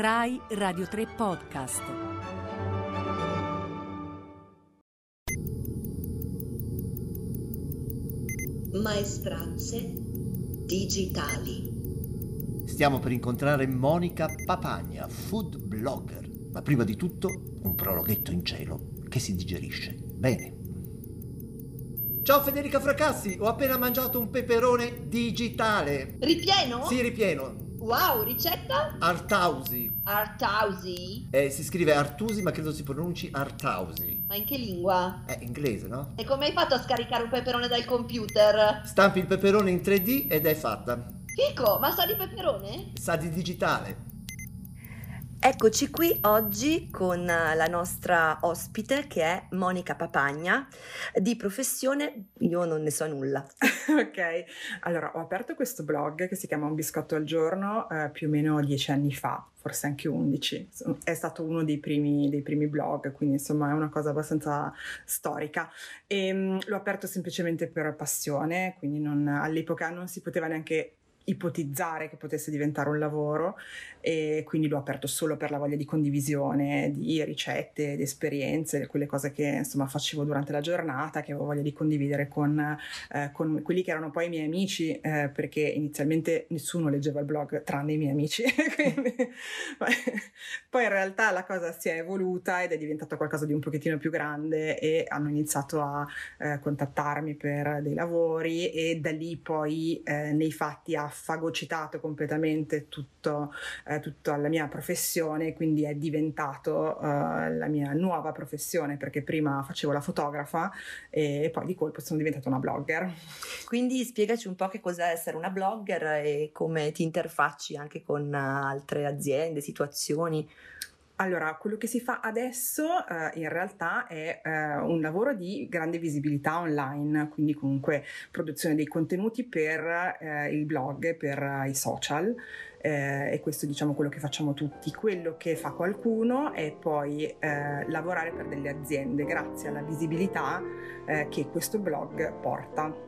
Rai Radio 3 Podcast. Maestranze digitali. Stiamo per incontrare Monica Papagna, food blogger. Ma prima di tutto un prologhetto in cielo che si digerisce bene. Ciao Federica Fracassi, ho appena mangiato un peperone digitale. Ripieno? Sì, ripieno. Wow, ricetta? Artausi. Artausi? Eh, si scrive Artusi, ma credo si pronunci Artausi. Ma in che lingua? È inglese, no? E come hai fatto a scaricare un peperone dal computer? Stampi il peperone in 3D ed è fatta. Fico, ma sa di peperone? Sa di digitale. Eccoci qui oggi con la nostra ospite che è Monica Papagna, di professione io non ne so nulla. ok, allora ho aperto questo blog che si chiama Un biscotto al giorno eh, più o meno dieci anni fa, forse anche undici. È stato uno dei primi, dei primi blog, quindi insomma è una cosa abbastanza storica. E, um, l'ho aperto semplicemente per passione, quindi non, all'epoca non si poteva neanche ipotizzare che potesse diventare un lavoro e quindi l'ho aperto solo per la voglia di condivisione di ricette, di esperienze, quelle cose che insomma facevo durante la giornata, che avevo voglia di condividere con, eh, con quelli che erano poi i miei amici, eh, perché inizialmente nessuno leggeva il blog tranne i miei amici, quindi, poi in realtà la cosa si è evoluta ed è diventata qualcosa di un pochettino più grande e hanno iniziato a eh, contattarmi per dei lavori e da lì poi eh, nei fatti ha fagocitato completamente tutto, eh, tutta la mia professione, quindi è diventato eh, la mia nuova professione perché prima facevo la fotografa e poi di colpo sono diventata una blogger. Quindi spiegaci un po' che cos'è essere una blogger e come ti interfacci anche con altre aziende, situazioni. Allora, quello che si fa adesso eh, in realtà è eh, un lavoro di grande visibilità online, quindi comunque produzione dei contenuti per eh, il blog, per i social eh, e questo diciamo quello che facciamo tutti. Quello che fa qualcuno è poi eh, lavorare per delle aziende grazie alla visibilità eh, che questo blog porta.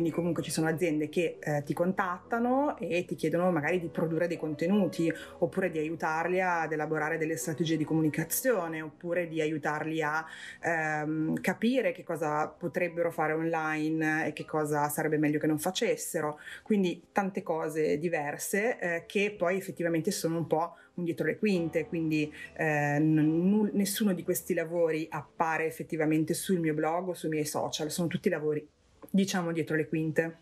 Quindi comunque ci sono aziende che eh, ti contattano e ti chiedono magari di produrre dei contenuti oppure di aiutarli ad elaborare delle strategie di comunicazione oppure di aiutarli a ehm, capire che cosa potrebbero fare online e che cosa sarebbe meglio che non facessero. Quindi tante cose diverse eh, che poi effettivamente sono un po' dietro le quinte, quindi eh, n- nessuno di questi lavori appare effettivamente sul mio blog o sui miei social, sono tutti lavori diciamo dietro le quinte.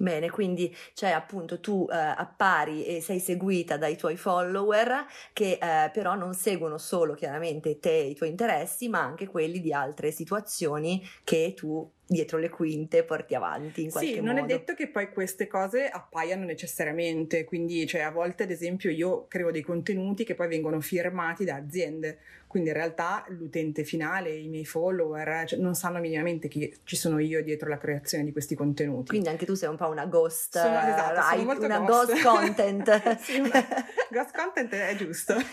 Bene, quindi cioè appunto tu eh, appari e sei seguita dai tuoi follower che eh, però non seguono solo chiaramente te e i tuoi interessi, ma anche quelli di altre situazioni che tu dietro le quinte porti avanti in qualche sì, modo. Sì, non è detto che poi queste cose appaiano necessariamente, quindi cioè, a volte ad esempio io creo dei contenuti che poi vengono firmati da aziende, quindi in realtà l'utente finale, i miei follower, cioè, non sanno minimamente che ci sono io dietro la creazione di questi contenuti. Quindi anche tu sei un po' una ghost, sono, esatto, sono molto una ghost, ghost content. sì, una, ghost content è giusto.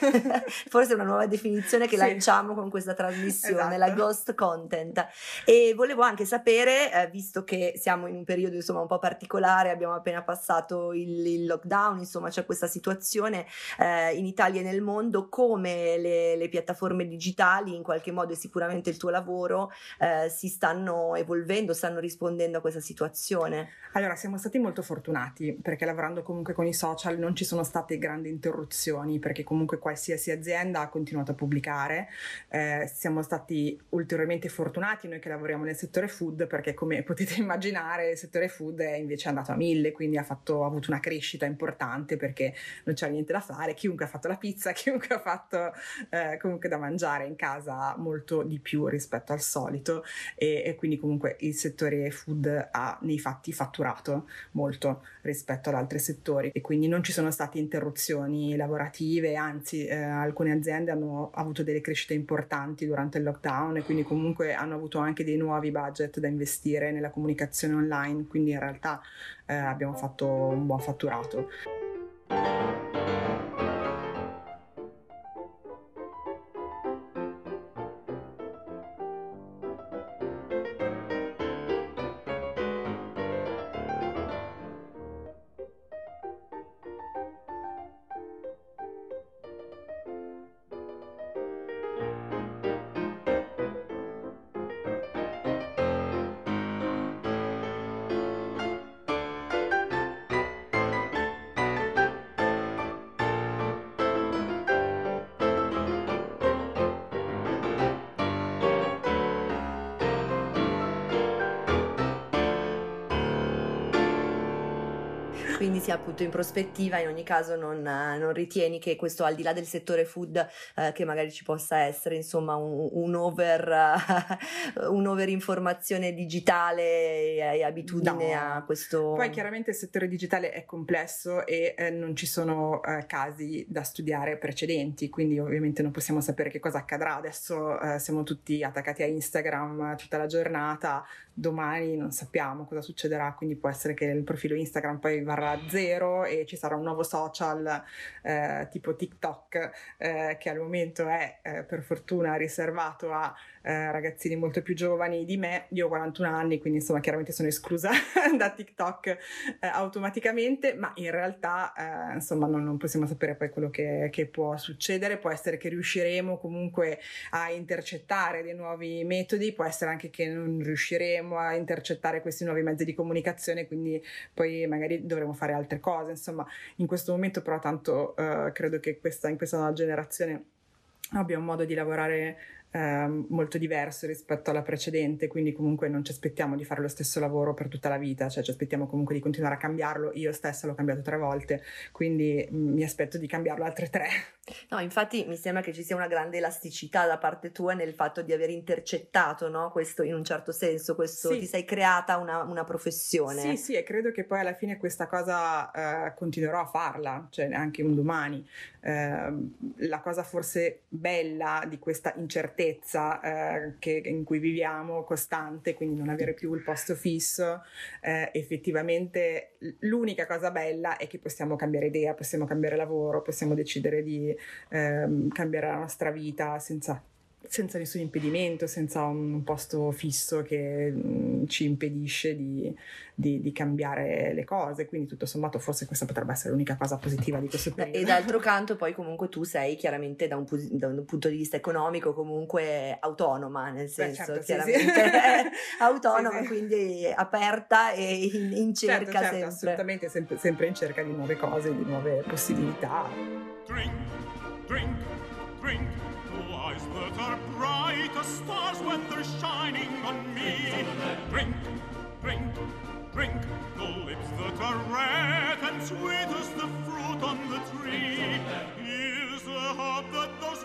Forse è una nuova definizione che sì. lanciamo con questa trasmissione, esatto. la ghost content. E volevo anche sapere sapere, eh, visto che siamo in un periodo insomma un po' particolare, abbiamo appena passato il, il lockdown, insomma c'è questa situazione eh, in Italia e nel mondo, come le, le, piattaforme digitali in qualche modo e sicuramente il tuo lavoro eh, si stanno evolvendo, stanno rispondendo a questa situazione? Allora, siamo stati molto fortunati perché lavorando comunque con i social non ci sono state grandi interruzioni perché comunque qualsiasi azienda ha continuato a pubblicare. Eh, siamo stati ulteriormente fortunati noi che lavoriamo nel settore food perché come potete immaginare il settore food è invece andato a mille, quindi ha, fatto, ha avuto una crescita importante perché non c'era niente da fare, chiunque ha fatto la pizza, chiunque ha fatto eh, comunque da mangiare in casa molto di più rispetto al solito e, e quindi comunque il settore food ha nei fatti fatturato molto rispetto ad altri settori e quindi non ci sono state interruzioni lavorative, anzi eh, alcune aziende hanno avuto delle crescite importanti durante il lockdown e quindi comunque hanno avuto anche dei nuovi budget da investire nella comunicazione online, quindi in realtà eh, abbiamo fatto un buon fatturato. Quindi sia appunto in prospettiva in ogni caso non, non, ritieni che questo al di là del settore food eh, che magari ci possa essere insomma un, un over un over informazione digitale e, abitudine no. a questo poi chiaramente il settore digitale è complesso e eh, non ci sono eh, casi da studiare precedenti quindi ovviamente non possiamo sapere che cosa accadrà adesso eh, siamo tutti attaccati a Instagram tutta la giornata domani non sappiamo cosa succederà quindi può essere che il profilo Instagram poi varrà sarà zero e ci sarà un nuovo social eh, tipo TikTok eh, che al momento è eh, per fortuna riservato a eh, ragazzini molto più giovani di me, io ho 41 anni, quindi insomma chiaramente sono esclusa da TikTok eh, automaticamente, ma in realtà eh, insomma non, non, possiamo sapere poi quello che, che, può succedere, può essere che riusciremo comunque a intercettare dei nuovi metodi, può essere anche che non riusciremo a intercettare questi nuovi mezzi di comunicazione, quindi poi magari dovremo fare altre cose, insomma in questo momento però tanto eh, credo che questa, in questa nuova generazione abbia un modo di lavorare eh, molto diverso rispetto alla precedente, quindi comunque non ci aspettiamo di fare lo stesso lavoro per tutta la vita, cioè ci aspettiamo comunque di continuare a cambiarlo. Io stessa l'ho cambiato tre volte, quindi mm, mi aspetto di cambiarlo altre tre. No, infatti mi sembra che ci sia una grande elasticità da parte tua nel fatto di aver intercettato, no? Questo in un certo senso, questo, sì. ti sei creata una, una, professione. Sì, sì, e credo che poi alla fine questa cosa eh, continuerò a farla, cioè anche un domani. Eh, la cosa forse bella di questa incertezza eh, che, in cui viviamo costante, quindi non avere più il posto fisso, eh, effettivamente l'unica cosa bella è che possiamo cambiare idea, possiamo cambiare lavoro, possiamo decidere di ehm, cambiare la nostra vita senza senza nessun impedimento, senza un posto fisso che mh, mm, ci impedisce di, di, di, cambiare le cose. Quindi, tutto sommato, forse questa potrebbe essere l'unica cosa positiva di questo periodo. E d'altro canto, poi, comunque, tu sei chiaramente da un, da un punto di vista economico, comunque autonoma, nel senso, Beh, certo, chiaramente sì, sì. autonoma, sì, quindi aperta e in, in cerca certo, certo, sempre. Assolutamente, sempre, sempre in cerca di nuove cose, di nuove possibilità. Drink, drink, drink. Bright as stars when they're shining on me. Drink, drink, drink the lips that are red and sweet as the fruit on the tree. Here's the hope that those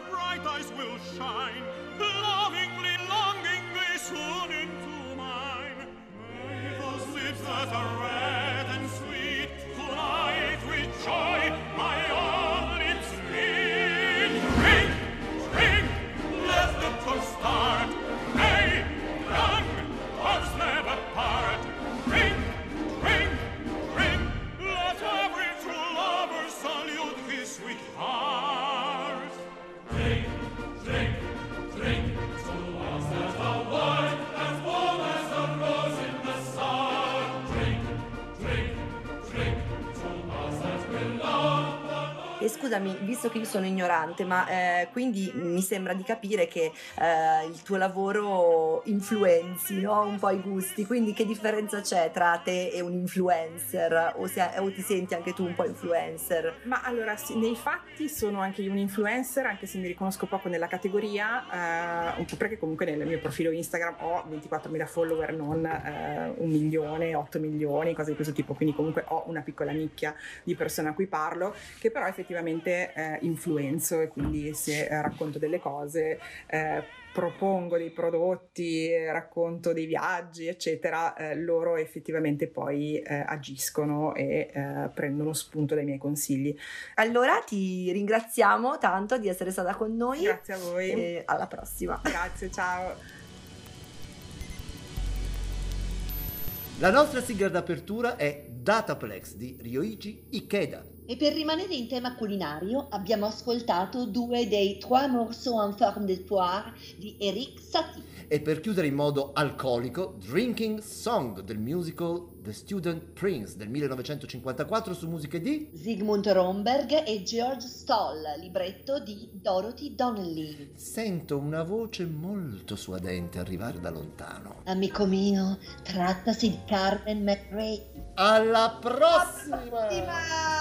scusami, visto che io sono ignorante, ma eh, quindi mi sembra di capire che eh, il tuo lavoro influenzi no? un po' i gusti, quindi che differenza c'è tra te e un influencer o, se, o ti senti anche tu un po' influencer? Ma allora sì, nei fatti sono anche io un influencer, anche se mi riconosco poco nella categoria, eh, un po' perché comunque nel mio profilo Instagram ho 24.000 follower, non eh, un milione, 8 milioni, cose di questo tipo, quindi comunque ho una piccola nicchia di persone a cui parlo, che però effettivamente eh, influenzo e quindi se eh, racconto delle cose eh, propongo dei prodotti, racconto dei viaggi, eccetera, eh, loro effettivamente poi eh, agiscono e eh, prendono spunto dai miei consigli. Allora ti ringraziamo tanto di essere stata con noi. Grazie a voi. E alla prossima. Grazie, ciao. La nostra sigla d'apertura è Dataplex di Ryoichi Ikeda. E per rimanere in tema culinario abbiamo ascoltato due dei Trois morceaux en forme de poire di Eric Satie. E per chiudere in modo alcolico, Drinking Song del musical The Student Prince del 1954 su musiche di Zygmunt Romberg e George Stoll, libretto di Dorothy Donnelly. Sento una voce molto suadente arrivare da lontano. Amico mio, trattasi di Carmen McRae. Alla prossima! prossima!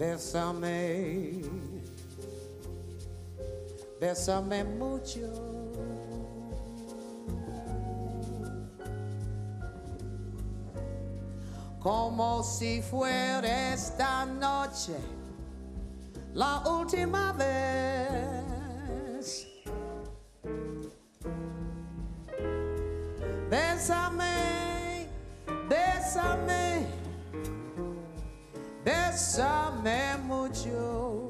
Bésame, bésame mucho. Como si fuera esta noche la última vez. Bésame, bésame, bésame mucho.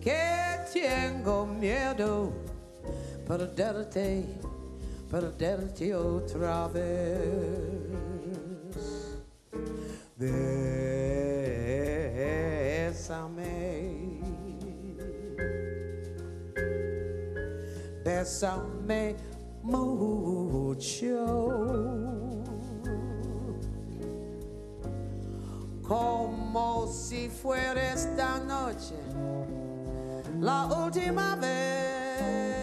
Que tengo miedo perderte, perderte otra vez. Bésame. Bésame mucho. Como si fuera esta noche la última vez.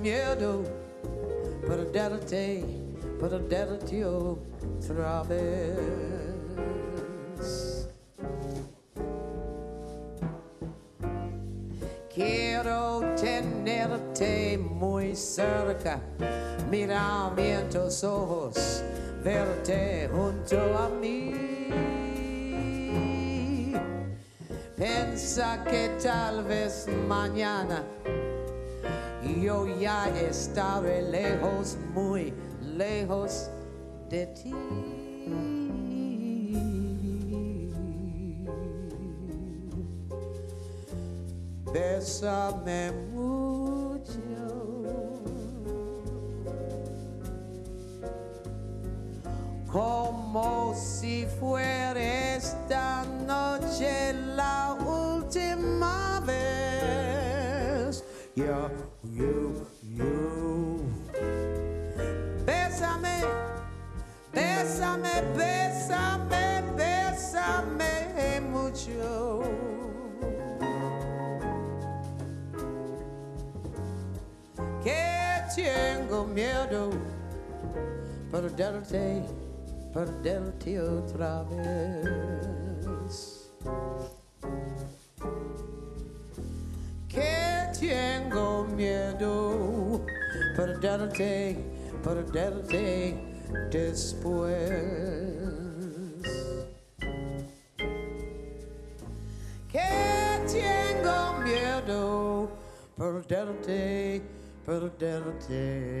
Miedo perderte, perderte otra vez. Quiero tenerte muy cerca, mirarme en tus ojos, verte junto a mí. Pensa que tal vez mañana yo ya estaré lejos, muy lejos de ti. Bésame mucho. Como si fuera esta noche bésame, bésame, bésame mucho. que tengo miedo perderte, perderte otra vez. Que tengo miedo perderte, perderte después. Que tengo miedo perderte, perderte.